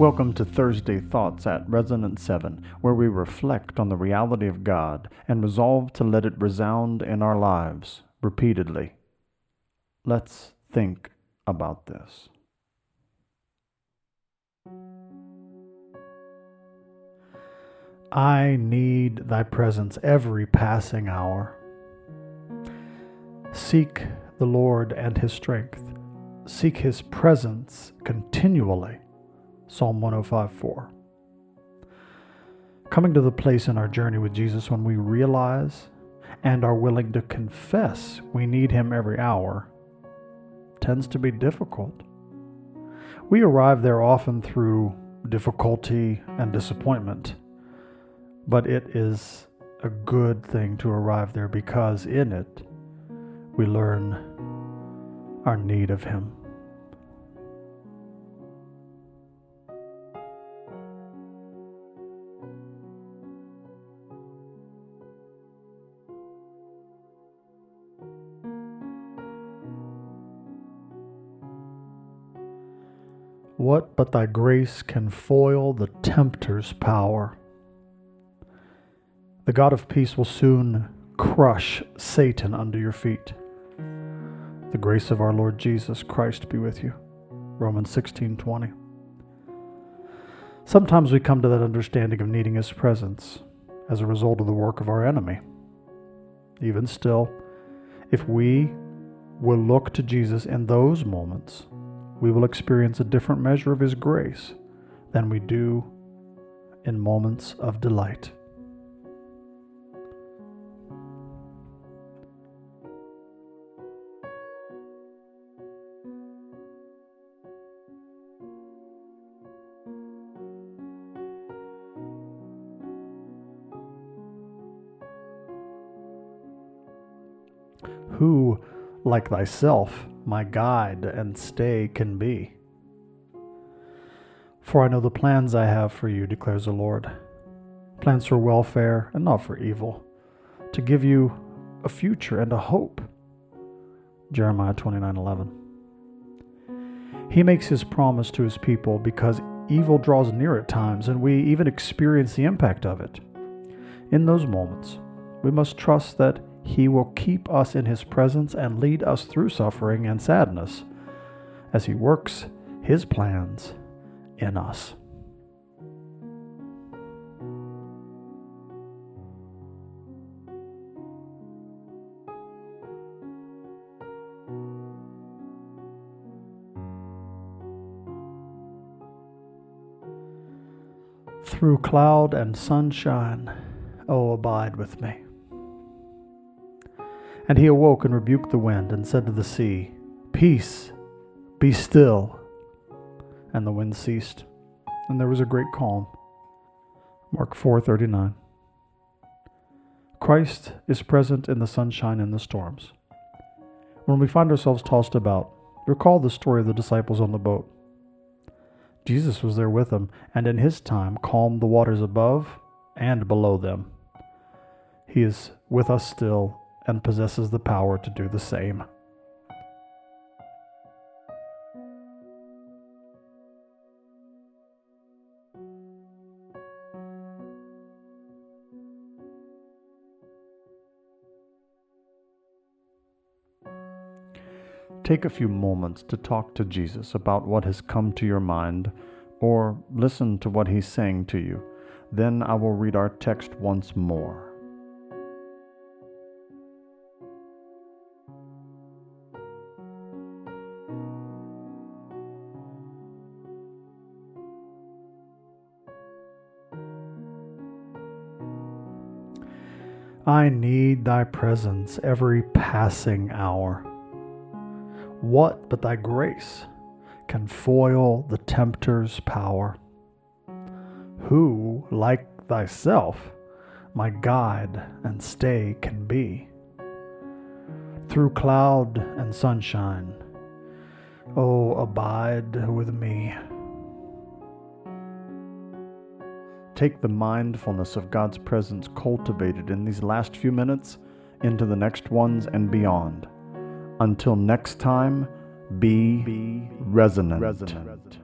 Welcome to Thursday Thoughts at Resonance 7, where we reflect on the reality of God and resolve to let it resound in our lives repeatedly. Let's think about this. I need thy presence every passing hour. Seek the Lord and his strength. Seek his presence continually. Psalm 105 4. Coming to the place in our journey with Jesus when we realize and are willing to confess we need him every hour tends to be difficult. We arrive there often through difficulty and disappointment but it is a good thing to arrive there because in it we learn our need of Him. What but thy grace can foil the tempter's power? The God of peace will soon crush Satan under your feet. The grace of our Lord Jesus Christ be with you. Romans 16:20. Sometimes we come to that understanding of needing his presence as a result of the work of our enemy. Even still, if we will look to Jesus in those moments, we will experience a different measure of his grace than we do in moments of delight. Who, like thyself, my guide and stay can be? For I know the plans I have for you, declares the Lord plans for welfare and not for evil, to give you a future and a hope. Jeremiah 29:11. He makes his promise to his people because evil draws near at times and we even experience the impact of it. In those moments, we must trust that he will keep us in His presence and lead us through suffering and sadness as He works His plans in us. Through cloud and sunshine, oh, abide with me. And he awoke and rebuked the wind and said to the sea, Peace, be still. And the wind ceased, and there was a great calm. Mark 4:39. Christ is present in the sunshine and the storms. When we find ourselves tossed about, recall the story of the disciples on the boat. Jesus was there with them, and in his time calmed the waters above and below them. He is with us still and possesses the power to do the same. Take a few moments to talk to Jesus about what has come to your mind or listen to what he's saying to you. Then I will read our text once more. I need thy presence every passing hour. What but thy grace can foil the tempter's power? Who, like thyself, my guide and stay can be? Through cloud and sunshine, oh, abide with me. Take the mindfulness of God's presence cultivated in these last few minutes into the next ones and beyond. Until next time, be, be resonant. resonant.